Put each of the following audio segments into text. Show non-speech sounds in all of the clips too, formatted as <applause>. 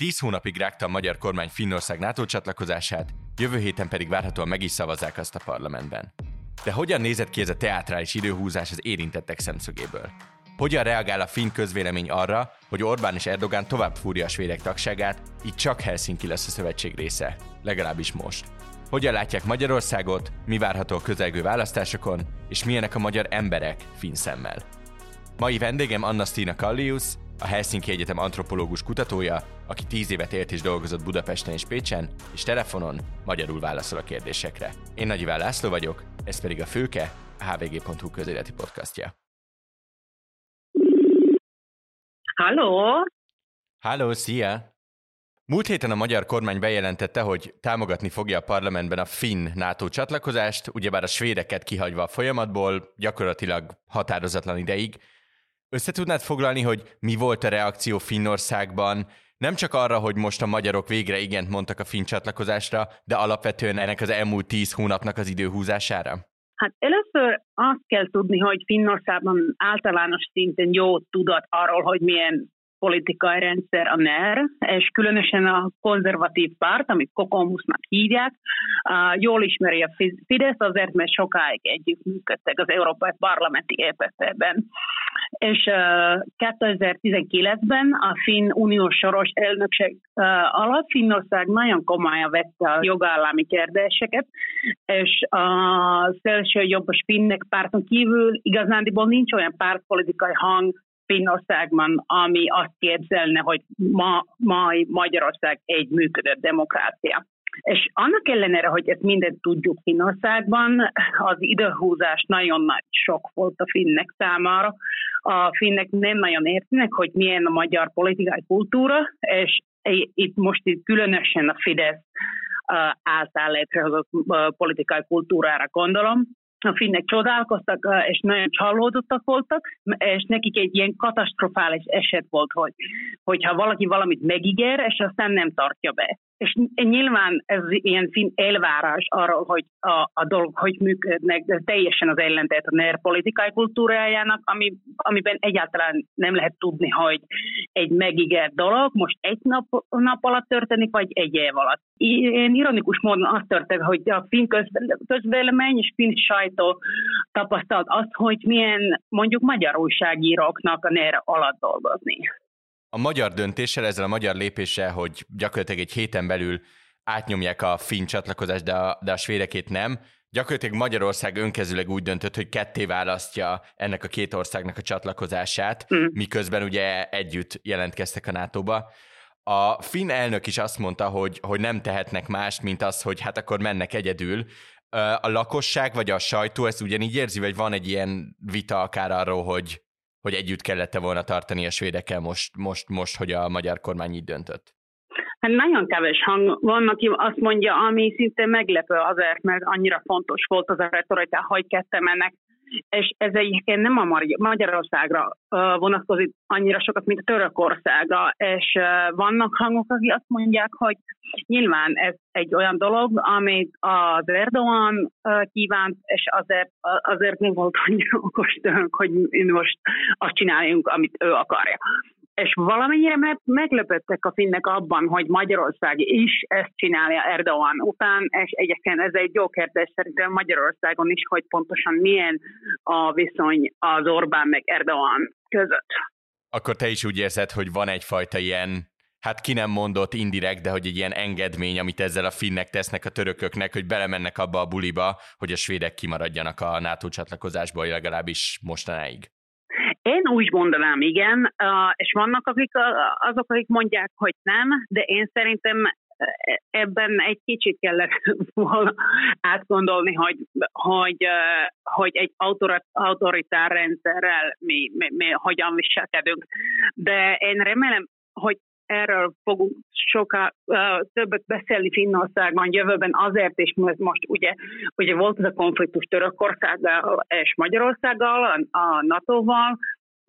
Tíz hónapig rágta a magyar kormány Finnország NATO csatlakozását, jövő héten pedig várhatóan meg is szavazzák azt a parlamentben. De hogyan nézett ki ez a teátrális időhúzás az érintettek szemszögéből? Hogyan reagál a finn közvélemény arra, hogy Orbán és Erdogán tovább fúrja a svédek tagságát, így csak Helsinki lesz a szövetség része, legalábbis most. Hogyan látják Magyarországot, mi várható a közelgő választásokon, és milyenek a magyar emberek finn szemmel. Mai vendégem Anna Stina Kallius, a Helsinki Egyetem antropológus kutatója, aki tíz évet élt és dolgozott Budapesten és Pécsen, és telefonon magyarul válaszol a kérdésekre. Én Nagy Iván László vagyok, ez pedig a Főke, a hvg.hu közéleti podcastja. Halló! Halló, szia! Múlt héten a magyar kormány bejelentette, hogy támogatni fogja a parlamentben a finn NATO csatlakozást, ugyebár a svédeket kihagyva a folyamatból, gyakorlatilag határozatlan ideig. Összetudnád foglalni, hogy mi volt a reakció Finnországban, nem csak arra, hogy most a magyarok végre igent mondtak a finn csatlakozásra, de alapvetően ennek az elmúlt tíz hónapnak az időhúzására? Hát először azt kell tudni, hogy Finnországban általános szinten jó tudat arról, hogy milyen politikai rendszer a NER, és különösen a konzervatív párt, amit Kokomusnak hívják, jól ismeri a Fidesz azért, mert sokáig együttműködtek az Európai Parlamenti épületben. És 2019-ben a Finn uniós soros elnökség alatt Finnország nagyon komolyan vette a jogállami kérdéseket, és a szélső jobbos finnek párton kívül igazándiból nincs olyan pártpolitikai hang, Finnországban, ami azt képzelne, hogy ma, mai Magyarország egy működő demokrácia. És annak ellenére, hogy ezt mindent tudjuk Finnországban, az időhúzás nagyon nagy sok volt a finnek számára. A finnek nem nagyon értenek, hogy milyen a magyar politikai kultúra, és itt most itt különösen a Fidesz által létrehozott politikai kultúrára gondolom, a finnek csodálkoztak, és nagyon csalódottak voltak, és nekik egy ilyen katasztrofális eset volt, hogy, hogyha valaki valamit megígér, és aztán nem tartja be. És nyilván ez ilyen fin elvárás arról, hogy a, a dolog hogy működnek, de teljesen az ellentét a NER politikai kultúrájának, ami, amiben egyáltalán nem lehet tudni, hogy egy megígért dolog most egy nap, nap alatt történik, vagy egy év alatt. Én ironikus módon azt történt, hogy a finn közvélemény és finn sajtó tapasztalt azt, hogy milyen mondjuk magyar újságíróknak a NER alatt dolgozni a magyar döntéssel, ezzel a magyar lépéssel, hogy gyakorlatilag egy héten belül átnyomják a finn csatlakozást, de a, de a svédekét nem, gyakorlatilag Magyarország önkezőleg úgy döntött, hogy ketté választja ennek a két országnak a csatlakozását, mm. miközben ugye együtt jelentkeztek a NATO-ba. A finn elnök is azt mondta, hogy, hogy nem tehetnek mást, mint az, hogy hát akkor mennek egyedül. A lakosság vagy a sajtó ezt ugyanígy érzi, vagy van egy ilyen vita akár arról, hogy, hogy együtt kellett volna tartani a svédekkel most, most, most, hogy a magyar kormány így döntött? Hát nagyon kevés hang van, aki azt mondja, ami szinte meglepő azért, mert annyira fontos volt az a retorika, hogy kettem ennek és ez egyébként nem a Magyarországra vonatkozik annyira sokat, mint a Törökországra, és vannak hangok, akik azt mondják, hogy nyilván ez egy olyan dolog, amit az Erdogan kívánt, és azért, azért nem volt annyira okos hogy most azt csináljunk, amit ő akarja és valamennyire me- meglepettek a finnek abban, hogy Magyarország is ezt csinálja Erdogan után, és egyébként ez egy jó kérdés szerintem Magyarországon is, hogy pontosan milyen a viszony az Orbán meg Erdogan között. Akkor te is úgy érzed, hogy van egyfajta ilyen hát ki nem mondott indirekt, de hogy egy ilyen engedmény, amit ezzel a finnek tesznek a törököknek, hogy belemennek abba a buliba, hogy a svédek kimaradjanak a NATO csatlakozásból legalábbis mostanáig. Én úgy mondanám, igen, és vannak akik, azok, akik mondják, hogy nem, de én szerintem ebben egy kicsit kellett <laughs> volna átgondolni, hogy, hogy, hogy egy autoritár rendszerrel mi, mi, mi hogyan viselkedünk. De én remélem, hogy erről fogunk sokkal uh, többet beszélni Finnországban jövőben azért is, mert most ugye, ugye volt ez a konfliktus Törökországgal és Magyarországgal, a NATO-val,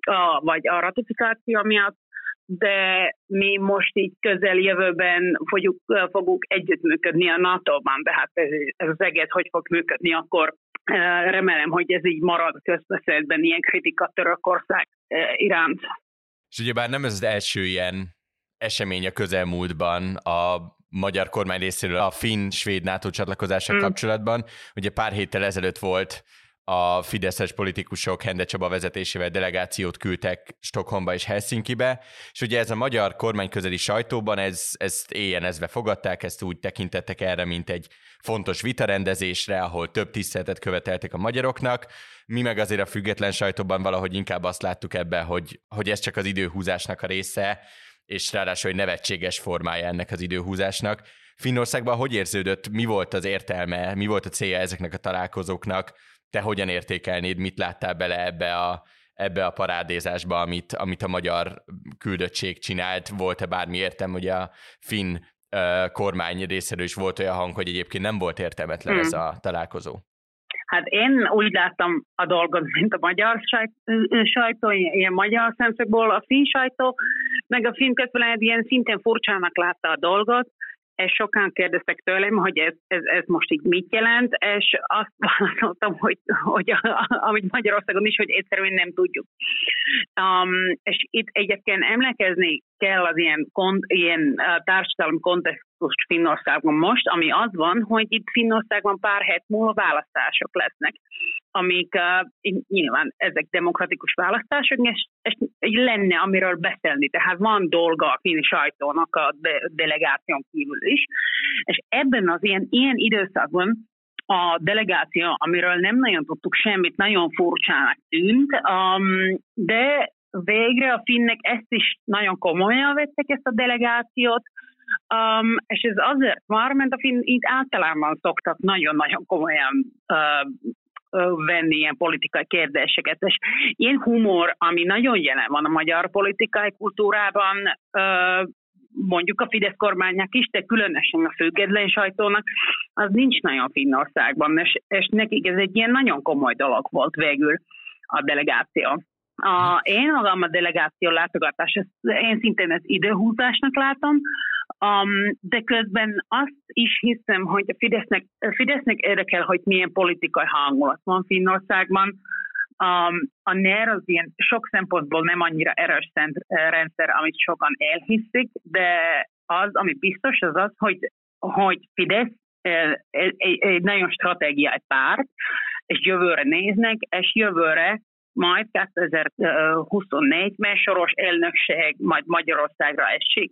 a, vagy a ratifikáció miatt, de mi most így közeljövőben fogjuk, fogunk együttműködni a NATO-ban, de hát ez, ez az egész hogy fog működni, akkor remélem, hogy ez így marad közbeszédben, ilyen kritika Törökország iránt. És ugyebár nem ez az első ilyen esemény a közelmúltban a magyar kormány részéről a finn-svéd NATO csatlakozással mm. kapcsolatban. Ugye pár héttel ezelőtt volt a fideszes politikusok Hende Csaba vezetésével delegációt küldtek Stockholmba és Helsinkibe, és ugye ez a magyar kormány közeli sajtóban ez, ezt éjjenezve fogadták, ezt úgy tekintettek erre, mint egy fontos vitarendezésre, ahol több tiszteletet követeltek a magyaroknak. Mi meg azért a független sajtóban valahogy inkább azt láttuk ebbe, hogy, hogy ez csak az időhúzásnak a része, és ráadásul egy nevetséges formája ennek az időhúzásnak. Finnországban hogy érződött, mi volt az értelme, mi volt a célja ezeknek a találkozóknak, te hogyan értékelnéd, mit láttál bele ebbe a, ebbe a parádézásba, amit, amit a magyar küldöttség csinált? Volt-e bármi értem, hogy a finn kormány részéről is volt olyan hang, hogy egyébként nem volt értelmetlen hmm. ez a találkozó? Hát én úgy láttam a dolgot, mint a magyar sajtó, ilyen magyar szemszögből a finn sajtó, meg a finn közvélemény ilyen szintén furcsának látta a dolgot, és sokan kérdeztek tőlem, hogy ez, ez, ez most így mit jelent, és azt <laughs> válaszoltam, hogy, hogy amit Magyarországon is, hogy egyszerűen nem tudjuk. Um, és itt egyébként emlékezni kell az ilyen, kont, ilyen uh, társadalmi kontextus Finnországban most, ami az van, hogy itt Finnországban pár hét múlva választások lesznek amik uh, nyilván ezek demokratikus választások, és, és lenne amiről beszélni. Tehát van dolga a finn sajtónak a de, delegáción kívül is, és ebben az ilyen, ilyen időszakban a delegáció, amiről nem nagyon tudtuk semmit, nagyon furcsának tűnt, um, de végre a finnek ezt is nagyon komolyan vettek ezt a delegációt, Um, és ez azért van, mert a finn itt általában szoktak nagyon-nagyon komolyan uh, venni ilyen politikai kérdéseket. És ilyen humor, ami nagyon jelen van a magyar politikai kultúrában, mondjuk a Fidesz kormánynak is, de különösen a független sajtónak, az nincs nagyon Finnországban, és, és nekik ez egy ilyen nagyon komoly dolog volt végül a delegáció. A, én magam a delegáció látogatás, én szintén ezt időhúzásnak látom, Um, de közben azt is hiszem, hogy a Fidesznek, a Fidesznek érdekel, hogy milyen politikai hangulat van Finnországban. Um, a NER az ilyen sok szempontból nem annyira erős rendszer, amit sokan elhiszik, de az, ami biztos, az az, hogy, hogy Fidesz egy, egy nagyon stratégiai párt, és jövőre néznek, és jövőre majd 2024-ben soros elnökség majd Magyarországra esik,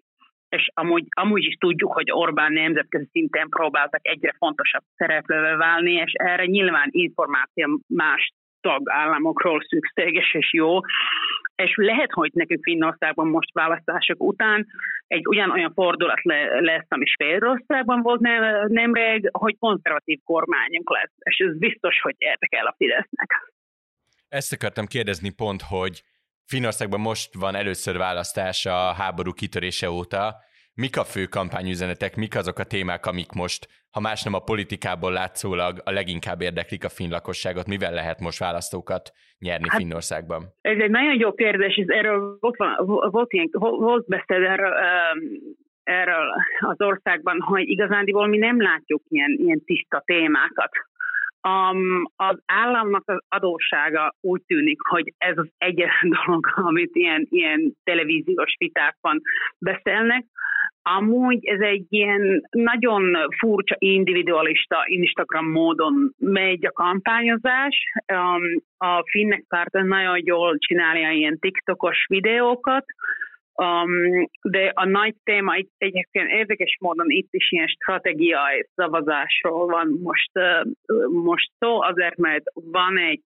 és amúgy, amúgy is tudjuk, hogy Orbán nemzetközi szinten próbáltak egyre fontosabb szereplővel válni, és erre nyilván információ más tagállamokról szükséges és jó, és lehet, hogy nekünk Finnországban most választások után egy ugyanolyan fordulat le, lesz, ami Svédországban volt nem, nemrég, hogy konzervatív kormányunk lesz, és ez biztos, hogy érdekel a Fidesznek. Ezt akartam kérdezni pont, hogy Finnországban most van először választás a háború kitörése óta. Mik a fő kampányüzenetek, mik azok a témák, amik most, ha más nem a politikából látszólag, a leginkább érdeklik a finn lakosságot? Mivel lehet most választókat nyerni hát, Finnországban? Ez egy nagyon jó kérdés, és erről volt, volt, ilyen, volt beszéd erről, erről az országban, hogy igazándiból mi nem látjuk ilyen, ilyen tiszta témákat Um, az államnak az adóssága úgy tűnik, hogy ez az egyetlen <laughs> dolog, amit ilyen, ilyen televíziós vitákban beszélnek. Amúgy ez egy ilyen nagyon furcsa, individualista Instagram módon megy a kampányozás. A finnek párt nagyon jól csinálja ilyen TikTokos videókat, Um, de a nagy téma itt egyébként érdekes módon itt is ilyen stratégiai szavazásról van most, uh, most szó, azért mert van egy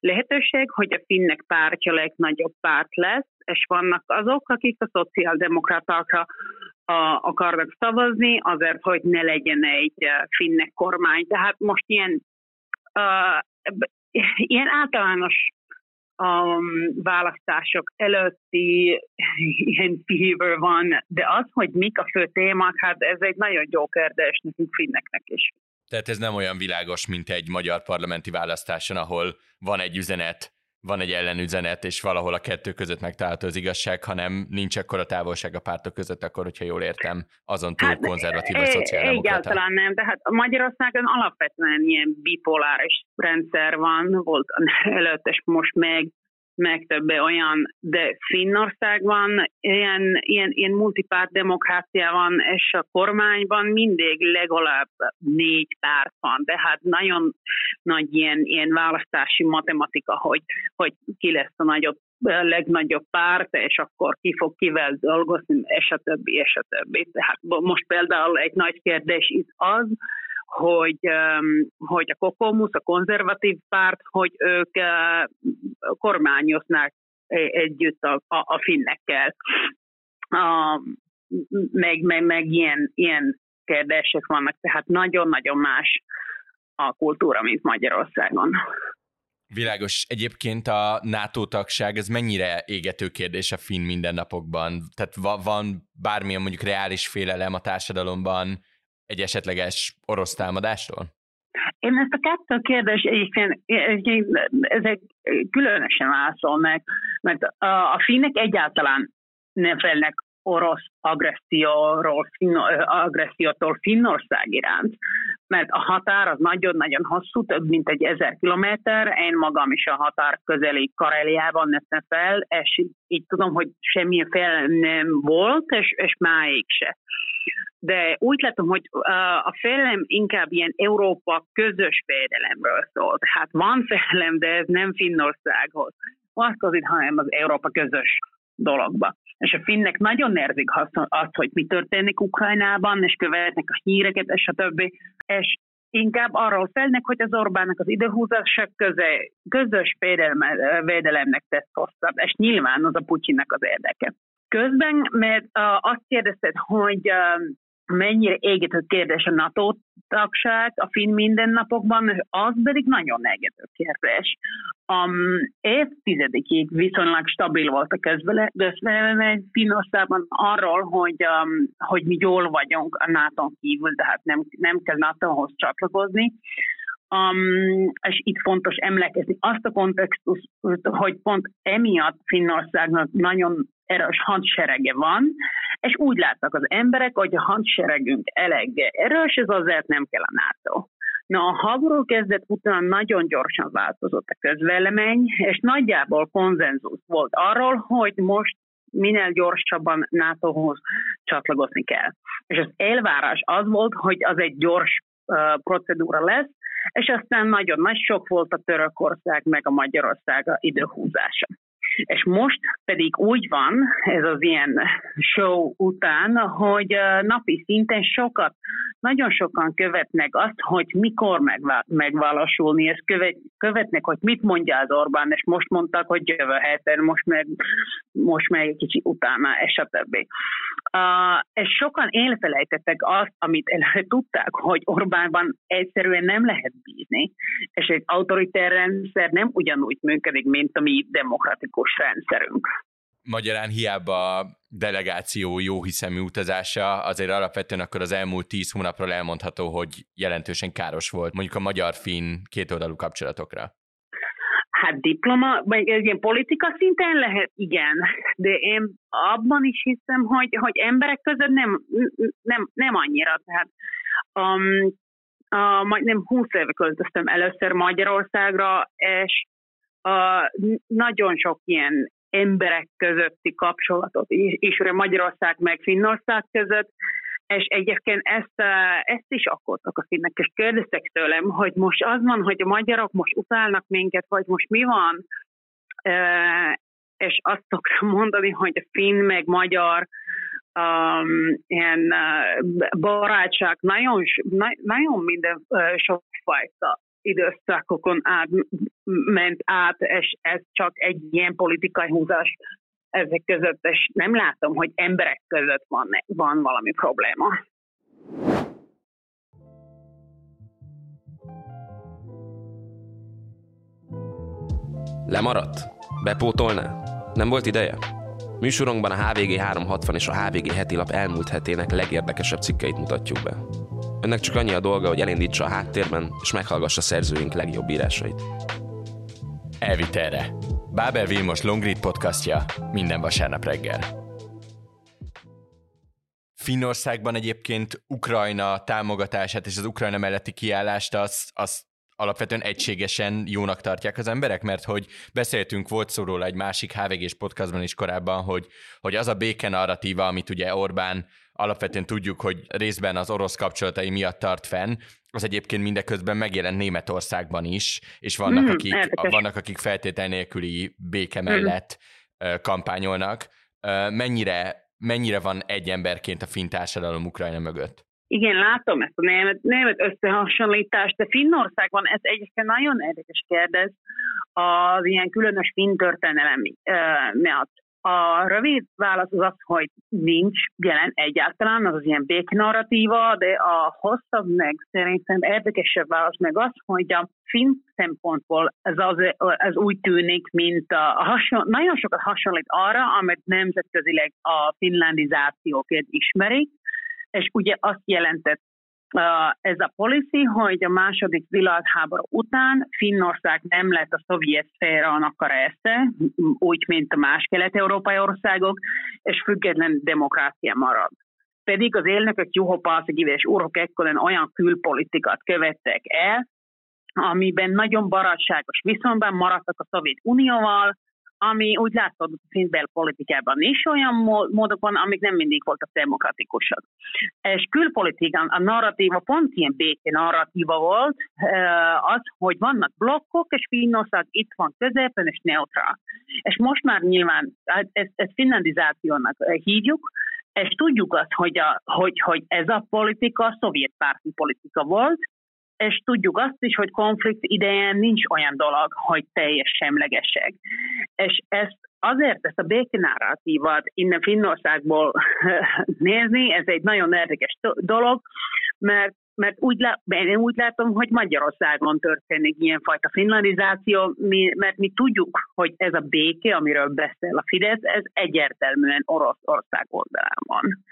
lehetőség, hogy a finnek pártja legnagyobb párt lesz, és vannak azok, akik a szociáldemokratákra uh, akarnak szavazni, azért, hogy ne legyen egy uh, finnek kormány. Tehát most ilyen, uh, ilyen általános a választások előtti ilyen fever van, de az, hogy mik a fő témák, hát ez egy nagyon jó kérdés nekünk finneknek is. Tehát ez nem olyan világos, mint egy magyar parlamenti választáson, ahol van egy üzenet, van egy ellenüzenet, és valahol a kettő között megtalálható az igazság, hanem nincs akkora távolság a pártok között, akkor, hogyha jól értem, azon túl hát, konzervatív a szociáldemokrata. Egyáltalán nem, tehát Magyarországon alapvetően ilyen bipoláris rendszer van, volt előtt, és most meg meg több olyan, de Finnországban ilyen, ilyen, ilyen multipárt demokrácia van, és a kormányban mindig legalább négy párt van, tehát nagyon nagy ilyen, ilyen választási matematika, hogy, hogy ki lesz a nagyobb a legnagyobb párt, és akkor ki fog kivel dolgozni, és a többi, és a többi. Tehát most például egy nagy kérdés itt az, hogy, hogy a Kokomus, a konzervatív párt, hogy ők kormányoznák együtt a, a, a finnekkel. A, meg, meg, meg ilyen, ilyen kérdések vannak, tehát nagyon-nagyon más a kultúra, mint Magyarországon. Világos. Egyébként a NATO tagság, ez mennyire égető kérdés a finn mindennapokban? Tehát va- van bármilyen mondjuk reális félelem a társadalomban egy esetleges orosz támadástól? Én ezt a kettő kérdés egyébként ezek különösen válaszolnak, mert a finnek egyáltalán nem felnek orosz agresszióról, agressziótól Finnország iránt, mert a határ az nagyon-nagyon hosszú, több mint egy ezer kilométer, én magam is a határ közeli Kareliában nőttem fel, és így tudom, hogy semmilyen fel nem volt, és, és máig se. De úgy látom, hogy a félelem inkább ilyen Európa közös védelemről szól. Tehát van félelem, de ez nem Finnországhoz. Vonatkozik, hanem az Európa közös dologba. És a finnek nagyon érzik azt, hogy mi történik Ukrajnában, és követnek a híreket, és a többi. És inkább arról felnek, hogy az Orbánnak az időhúzása köze, közös védelemnek tesz hosszabb, és nyilván az a Putyinnak az érdeke. Közben, mert uh, azt kérdezted, hogy uh, mennyire égető kérdés a NATO tagság a finn mindennapokban, az pedig nagyon égető kérdés. Um, évtizedekig viszonylag stabil volt a közvélemény Finnországban arról, hogy, um, hogy mi jól vagyunk a nato kívül, tehát nem, nem kell NATO-hoz csatlakozni. Um, és itt fontos emlékezni azt a kontextust, hogy pont emiatt Finnországnak nagyon erős hadserege van, és úgy láttak az emberek, hogy a hadseregünk elég erős, ez azért nem kell a NATO. Na, a háború kezdet után nagyon gyorsan változott a közvélemény, és nagyjából konzenzus volt arról, hogy most minél gyorsabban NATO-hoz csatlakozni kell. És az elvárás az volt, hogy az egy gyors procedúra lesz, és aztán nagyon nagy sok volt a Törökország meg a Magyarország időhúzása. És most pedig úgy van, ez az ilyen show után, hogy napi szinten sokat, nagyon sokan követnek azt, hogy mikor megvalósulni, és követ, követnek, hogy mit mondja az Orbán, és most mondtak, hogy jövő héten, most meg, most meg egy kicsi utána, és többi. Uh, és sokan elfelejtettek azt, amit előre <laughs> tudták, hogy Orbánban egyszerűen nem lehet bízni, és egy autoritár rendszer nem ugyanúgy működik, mint a mi demokratikus rendszerünk. Magyarán hiába a delegáció jó hiszemű utazása, azért alapvetően akkor az elmúlt tíz hónapról elmondható, hogy jelentősen káros volt mondjuk a magyar-finn kétoldalú kapcsolatokra. Hát diploma, vagy ez ilyen politika szinten lehet, igen, de én abban is hiszem, hogy, hogy emberek között nem, nem, nem annyira. Tehát um, uh, majdnem 20 éve költöztem először Magyarországra, és uh, nagyon sok ilyen emberek közötti kapcsolatot ismer Magyarország meg Finnország között, és egyébként ezt, ezt is akkoltak a finnek, és kérdeztek tőlem, hogy most az van, hogy a magyarok most utálnak minket, vagy most mi van, és azt szoktam mondani, hogy a finn meg magyar um, ilyen uh, barátság nagyon, nagyon minden uh, sokfajta időszakokon át, ment át, és ez csak egy ilyen politikai húzás ezek között, és nem látom, hogy emberek között van, van valami probléma. Lemaradt? Bepótolná? Nem volt ideje? Műsorunkban a HVG 360 és a HVG heti lap elmúlt hetének legérdekesebb cikkeit mutatjuk be. Önnek csak annyi a dolga, hogy elindítsa a háttérben, és meghallgassa szerzőink legjobb írásait. Elvitelre. Bábel Vilmos Longread podcastja minden vasárnap reggel. Finnországban egyébként Ukrajna támogatását és az Ukrajna melletti kiállást az, az alapvetően egységesen jónak tartják az emberek, mert hogy beszéltünk, volt szó róla egy másik HVG-s podcastban is korábban, hogy, hogy az a béke narratíva, amit ugye Orbán alapvetően tudjuk, hogy részben az orosz kapcsolatai miatt tart fenn, az egyébként mindeközben megjelent Németországban is, és vannak, mm, akik, vannak akik feltétel nélküli béke mellett mm. kampányolnak. Mennyire, mennyire van egy emberként a finn társadalom Ukrajna mögött? Igen, látom ezt a német, német összehasonlítást, de Finnországban ez egyébként nagyon érdekes kérdez az ilyen különös finn történelem miatt. A rövid válasz az az, hogy nincs jelen egyáltalán, az az ilyen béknarratíva, de a hosszabb meg szerintem érdekesebb válasz meg az, hogy a finn szempontból ez, az, ez úgy tűnik, mint a, a hason, nagyon sokat hasonlít arra, amit nemzetközileg a finlandizációként ismerik, és ugye azt jelentett ez a policy, hogy a második világháború után Finnország nem lett a szovjet szférának a része, úgy, mint a más kelet-európai országok, és független demokrácia marad. Pedig az élnökök Juho Paasikivi és Urho Kekkonen olyan külpolitikát követtek el, amiben nagyon barátságos viszonyban maradtak a Szovjet Unióval, ami úgy látod a finn belpolitikában is olyan módokon, amik nem mindig voltak demokratikusak. És külpolitikán a narratíva pont ilyen béke narratíva volt, az, hogy vannak blokkok, és Finnország itt van középen, és neutrál. És most már nyilván hát ezt, ezt finlandizációnak hívjuk, és tudjuk azt, hogy, a, hogy, hogy ez a politika szovjet párti politika volt, és tudjuk azt is, hogy konflikt idején nincs olyan dolog, hogy teljes semlegesség. És ezt azért ezt a békenarratívát innen Finnországból <laughs> nézni, ez egy nagyon érdekes dolog, mert mert úgy, lá, én úgy látom, hogy Magyarországon történik ilyenfajta finlandizáció, mi, mert mi tudjuk, hogy ez a béke, amiről beszél a Fidesz, ez egyértelműen Oroszország oldalán van.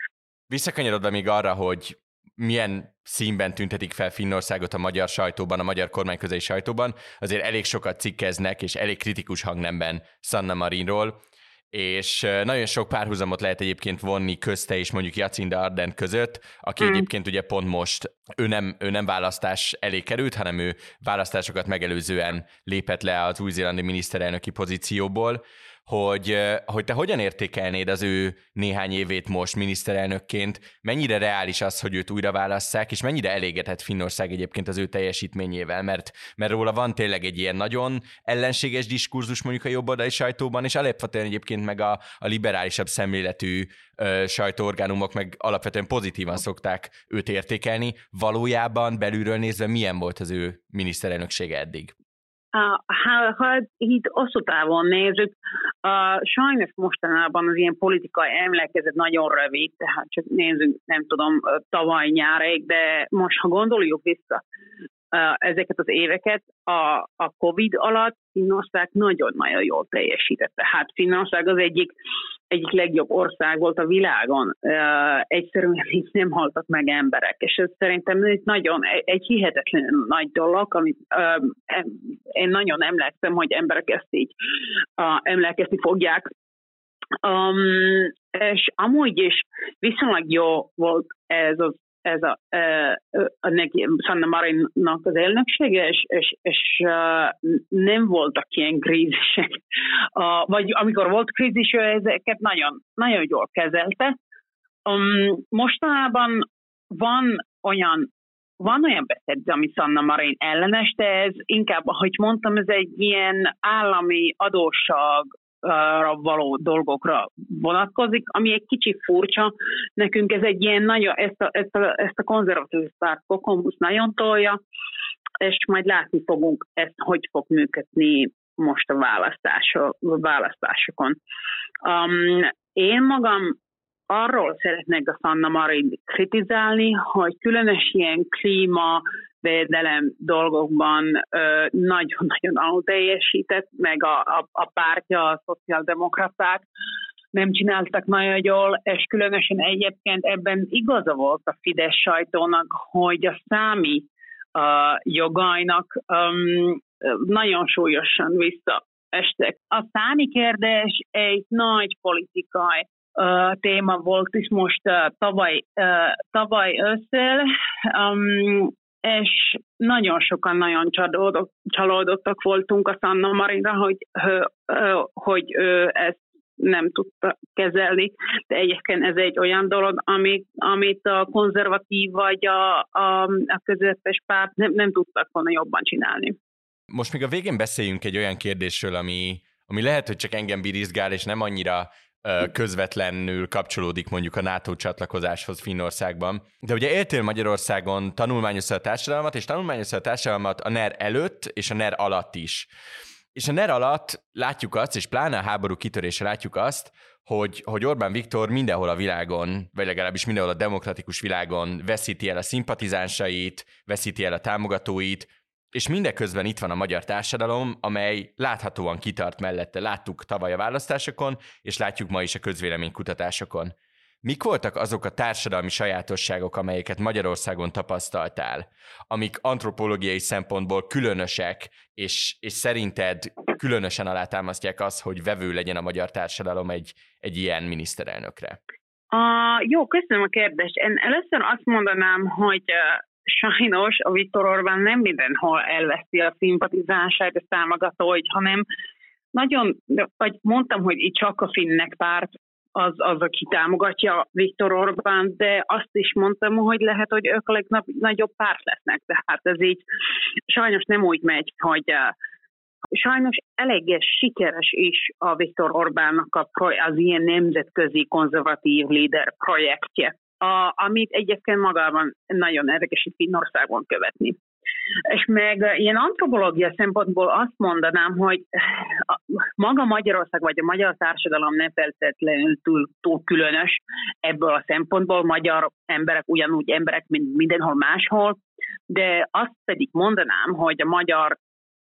Visszakanyarodva még arra, hogy milyen színben tüntetik fel Finnországot a magyar sajtóban, a magyar kormányközeli sajtóban, azért elég sokat cikkeznek, és elég kritikus hangnemben Sanna Marinról, és nagyon sok párhuzamot lehet egyébként vonni közte és mondjuk Jacinda Arden között, aki mm. egyébként ugye pont most, ő nem, ő nem választás elé került, hanem ő választásokat megelőzően lépett le az új-zélandi miniszterelnöki pozícióból, hogy, hogy te hogyan értékelnéd az ő néhány évét most miniszterelnökként, mennyire reális az, hogy őt újra válasszák, és mennyire elégedhet Finnország egyébként az ő teljesítményével, mert, mert róla van tényleg egy ilyen nagyon ellenséges diskurzus mondjuk a jobboldali sajtóban, és alapvetően egyébként meg a, a liberálisabb szemléletű ö, sajtóorgánumok meg alapvetően pozitívan szokták őt értékelni. Valójában belülről nézve milyen volt az ő miniszterelnöksége eddig? Ha, ha itt hosszú távon nézzük, uh, sajnos mostanában az ilyen politikai emlékezet nagyon rövid, tehát csak nézzük, nem tudom, tavaly nyárig, de most ha gondoljuk vissza, ezeket az éveket a, a COVID alatt Finnország nagyon-nagyon jól teljesítette. Hát Finnország az egyik, egyik legjobb ország volt a világon. Egyszerűen <laughs> itt nem haltak meg emberek, és ez szerintem egy nagyon, egy hihetetlen nagy dolog, amit én nagyon emlékszem, hogy emberek ezt így emlékezni fogják. Um, és amúgy is viszonylag jó volt ez az ez a, a neki, Sanna Marinnak az elnöksége, és, és, és nem voltak ilyen krízisek. Vagy amikor volt krízis, ezeket nagyon, nagyon jól kezelte. Um, mostanában van olyan van olyan beszéd, ami Sanna Marin ellenes, de ez inkább, ahogy mondtam, ez egy ilyen állami adósság való dolgokra vonatkozik, ami egy kicsi furcsa. Nekünk ez egy ilyen nagyon, ezt a, ezt a, ezt a konzervatív párt Kokomusz nagyon tolja, és majd látni fogunk ezt, hogy fog működni most a választásokon. Um, én magam arról szeretnék a Sanna Marin kritizálni, hogy különös ilyen klíma, védelem dolgokban nagyon-nagyon alul teljesített, meg a, a, a pártja, a szociáldemokraták nem csináltak nagyon jól, és különösen egyébként ebben igaza volt a Fidesz sajtónak, hogy a számi uh, jogainak um, nagyon súlyosan visszaestek. A számi kérdés egy nagy politikai uh, téma volt is most uh, tavaly, uh, tavaly ősszel, és nagyon sokan nagyon csalódott, csalódottak voltunk a Sanna Marinra, hogy, hogy ezt nem tudta kezelni, de egyébként ez egy olyan dolog, amit, amit a konzervatív vagy a, a, a közepes párt nem, nem tudtak volna jobban csinálni. Most még a végén beszéljünk egy olyan kérdésről, ami, ami lehet, hogy csak engem birizgál, és nem annyira közvetlenül kapcsolódik mondjuk a NATO csatlakozáshoz Finnországban. De ugye éltél Magyarországon, tanulmányoztál a társadalmat, és tanulmányoztál a társadalmat a NER előtt és a NER alatt is. És a NER alatt látjuk azt, és pláne a háború kitörése látjuk azt, hogy, hogy Orbán Viktor mindenhol a világon, vagy legalábbis mindenhol a demokratikus világon veszíti el a szimpatizánsait, veszíti el a támogatóit, és mindeközben itt van a magyar társadalom, amely láthatóan kitart mellette. Láttuk tavaly a választásokon, és látjuk ma is a közvéleménykutatásokon. Mik voltak azok a társadalmi sajátosságok, amelyeket Magyarországon tapasztaltál, amik antropológiai szempontból különösek, és, és szerinted különösen alátámasztják azt, hogy vevő legyen a magyar társadalom egy, egy ilyen miniszterelnökre? Uh, jó, köszönöm a kérdést. Én először azt mondanám, hogy sajnos a Viktor Orbán nem mindenhol elveszi a szimpatizását, a támogatóit, hanem nagyon, vagy mondtam, hogy itt csak a finnek párt az, az, aki támogatja Viktor Orbán, de azt is mondtam, hogy lehet, hogy ők a legnagyobb párt lesznek. Tehát ez így sajnos nem úgy megy, hogy uh, sajnos eléggé sikeres is a Viktor Orbánnak az ilyen nemzetközi konzervatív líder projektje a, amit egyébként magában nagyon érdekes itt Finnországon követni. És meg ilyen antropológia szempontból azt mondanám, hogy maga Magyarország vagy a magyar társadalom nem feltétlenül túl, túl különös ebből a szempontból. Magyar emberek ugyanúgy emberek, mint mindenhol máshol, de azt pedig mondanám, hogy a magyar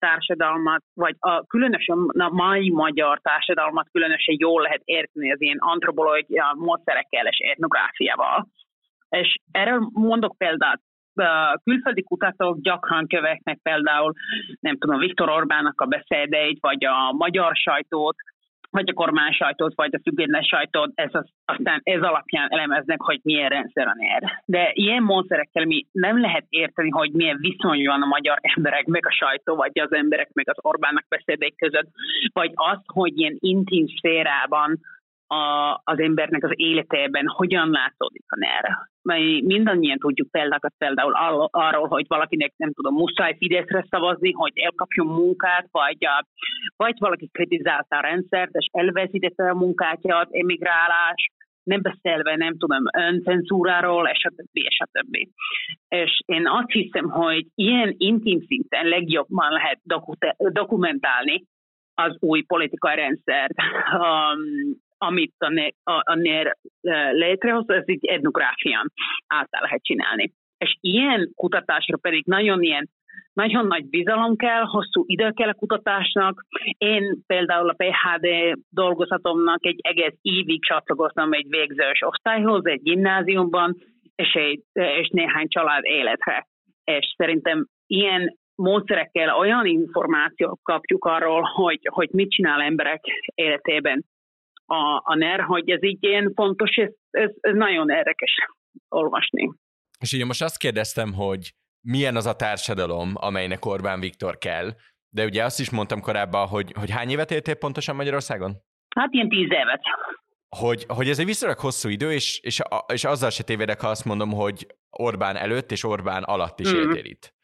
társadalmat, vagy a, különösen a mai magyar társadalmat különösen jól lehet érteni az ilyen antropológia módszerekkel és etnográfiával. És erről mondok példát. Külföldi kutatók gyakran követnek például, nem tudom, Viktor Orbánnak a beszédeit, vagy a magyar sajtót, vagy a kormány sajtót, vagy a független sajtót, ez az, aztán ez alapján elemeznek, hogy milyen rendszer a NER. De ilyen módszerekkel mi nem lehet érteni, hogy milyen viszony van a magyar emberek, meg a sajtó, vagy az emberek, meg az Orbánnak beszédek között, vagy az, hogy ilyen intim szférában a, az embernek az életében hogyan látszódik a NER. Mert mindannyian tudjuk példákat például arról, hogy valakinek nem tudom, muszáj Fideszre szavazni, hogy elkapjon munkát, vagy, vagy valaki kritizálta a rendszert, és elveszítette a munkátját, emigrálás, nem beszélve, nem tudom, öncenzúráról, és a többi. És én azt hiszem, hogy ilyen intim szinten legjobban lehet dokumentálni az új politikai rendszert, um, amit a, NER, a, NER létrehoz, ez így etnográfián által lehet csinálni. És ilyen kutatásra pedig nagyon ilyen nagyon nagy bizalom kell, hosszú idő kell a kutatásnak. Én például a PHD dolgozatomnak egy egész évig csatlakoztam egy végzős osztályhoz, egy gimnáziumban, és, egy, és néhány család életre. És szerintem ilyen módszerekkel olyan információt kapjuk arról, hogy, hogy mit csinál emberek életében a, a NER, hogy ez így ilyen fontos, ez, ez, ez nagyon érdekes olvasni. És ugye most azt kérdeztem, hogy milyen az a társadalom, amelynek Orbán Viktor kell, de ugye azt is mondtam korábban, hogy, hogy hány évet éltél pontosan Magyarországon? Hát ilyen tíz évet. Hogy, hogy ez egy viszonylag hosszú idő, és, és, és azzal se tévedek, ha azt mondom, hogy Orbán előtt és Orbán alatt is mm. éltél itt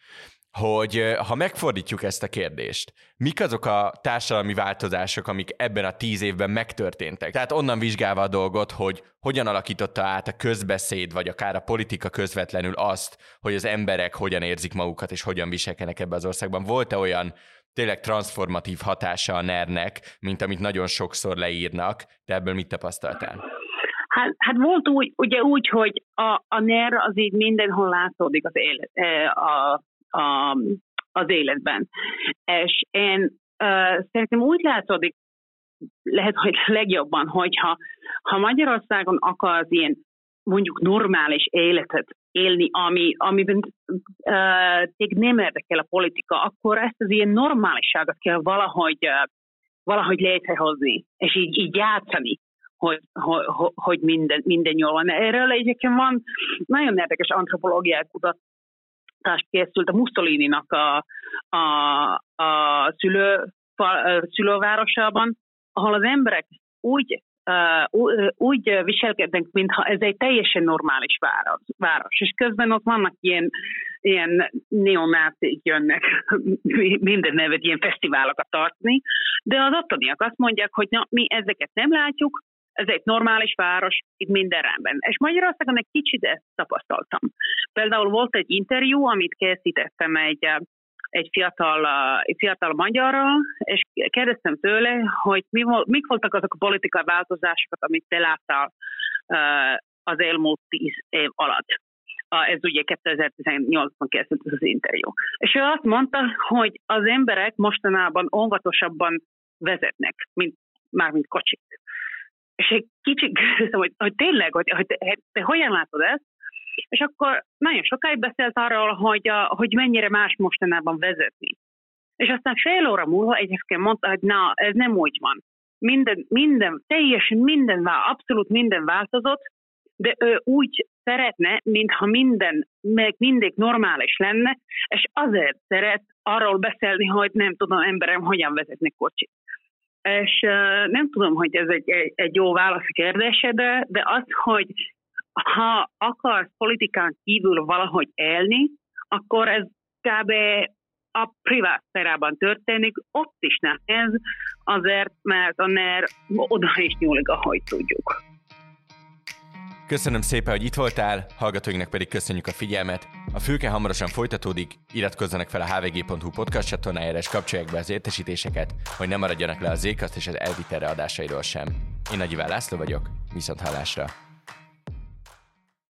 hogy ha megfordítjuk ezt a kérdést, mik azok a társadalmi változások, amik ebben a tíz évben megtörténtek? Tehát onnan vizsgálva a dolgot, hogy hogyan alakította át a közbeszéd, vagy akár a politika közvetlenül azt, hogy az emberek hogyan érzik magukat, és hogyan viselkednek ebbe az országban. Volt-e olyan tényleg transformatív hatása a NER-nek, mint amit nagyon sokszor leírnak, de ebből mit tapasztaltál? Hát, hát volt úgy, ugye úgy, hogy a, a NER az így mindenhol látszódik az élet, a, a, az életben. És én uh, szerintem úgy látszódik, lehet, hogy legjobban, hogyha ha Magyarországon akar az ilyen mondjuk normális életet élni, ami, amiben uh, nem érdekel a politika, akkor ezt az ilyen normáliságot kell valahogy, uh, valahogy létrehozni, és így, így játszani, hogy, hogy, hogy minden, minden jól van. Erről egyébként van nagyon érdekes antropológiát kutat, készült a Mussolini-nak a, a, a szülő, szülővárosában, ahol az emberek úgy uh, úgy viselkednek, mintha ez egy teljesen normális város. város. És közben ott vannak ilyen, ilyen neonácik jönnek minden nevet, ilyen fesztiválokat tartani, de az ottaniak azt mondják, hogy na, mi ezeket nem látjuk, ez egy normális város, itt minden rendben. És Magyarországon egy kicsit ezt tapasztaltam. Például volt egy interjú, amit készítettem egy egy fiatal, egy fiatal magyarral, és kérdeztem tőle, hogy mi, mik voltak azok a politikai változásokat, amit te láttál az elmúlt tíz év alatt. Ez ugye 2018-ban készült az interjú. És ő azt mondta, hogy az emberek mostanában óvatosabban vezetnek, mint, már mint kocsik. És egy kicsit kérdeztem, hogy, hogy tényleg, hogy, hogy te, te hogyan látod ezt? És akkor nagyon sokáig beszélt arról, hogy, a, hogy mennyire más mostanában vezetni. És aztán fél óra múlva egyébként mondta, hogy na, ez nem úgy van. Minden, minden, teljesen minden, abszolút minden változott, de ő úgy szeretne, mintha minden, meg mindig normális lenne, és azért szeret arról beszélni, hogy nem tudom emberem, hogyan vezetni kocsit. És nem tudom, hogy ez egy, egy, egy jó válasz a kérdésedre, de az, hogy ha akarsz politikán kívül valahogy élni, akkor ez kb. a privát szférában történik, ott is nehéz, azért, mert a NER oda is nyúlik, ahogy tudjuk. Köszönöm szépen, hogy itt voltál, hallgatóinknak pedig köszönjük a figyelmet. A fülke hamarosan folytatódik, iratkozzanak fel a hvg.hu podcast csatornájára és kapcsolják be az értesítéseket, hogy ne maradjanak le az Zékaszt és az Elviterre adásairól sem. Én Nagy Iván László vagyok, viszont hallásra!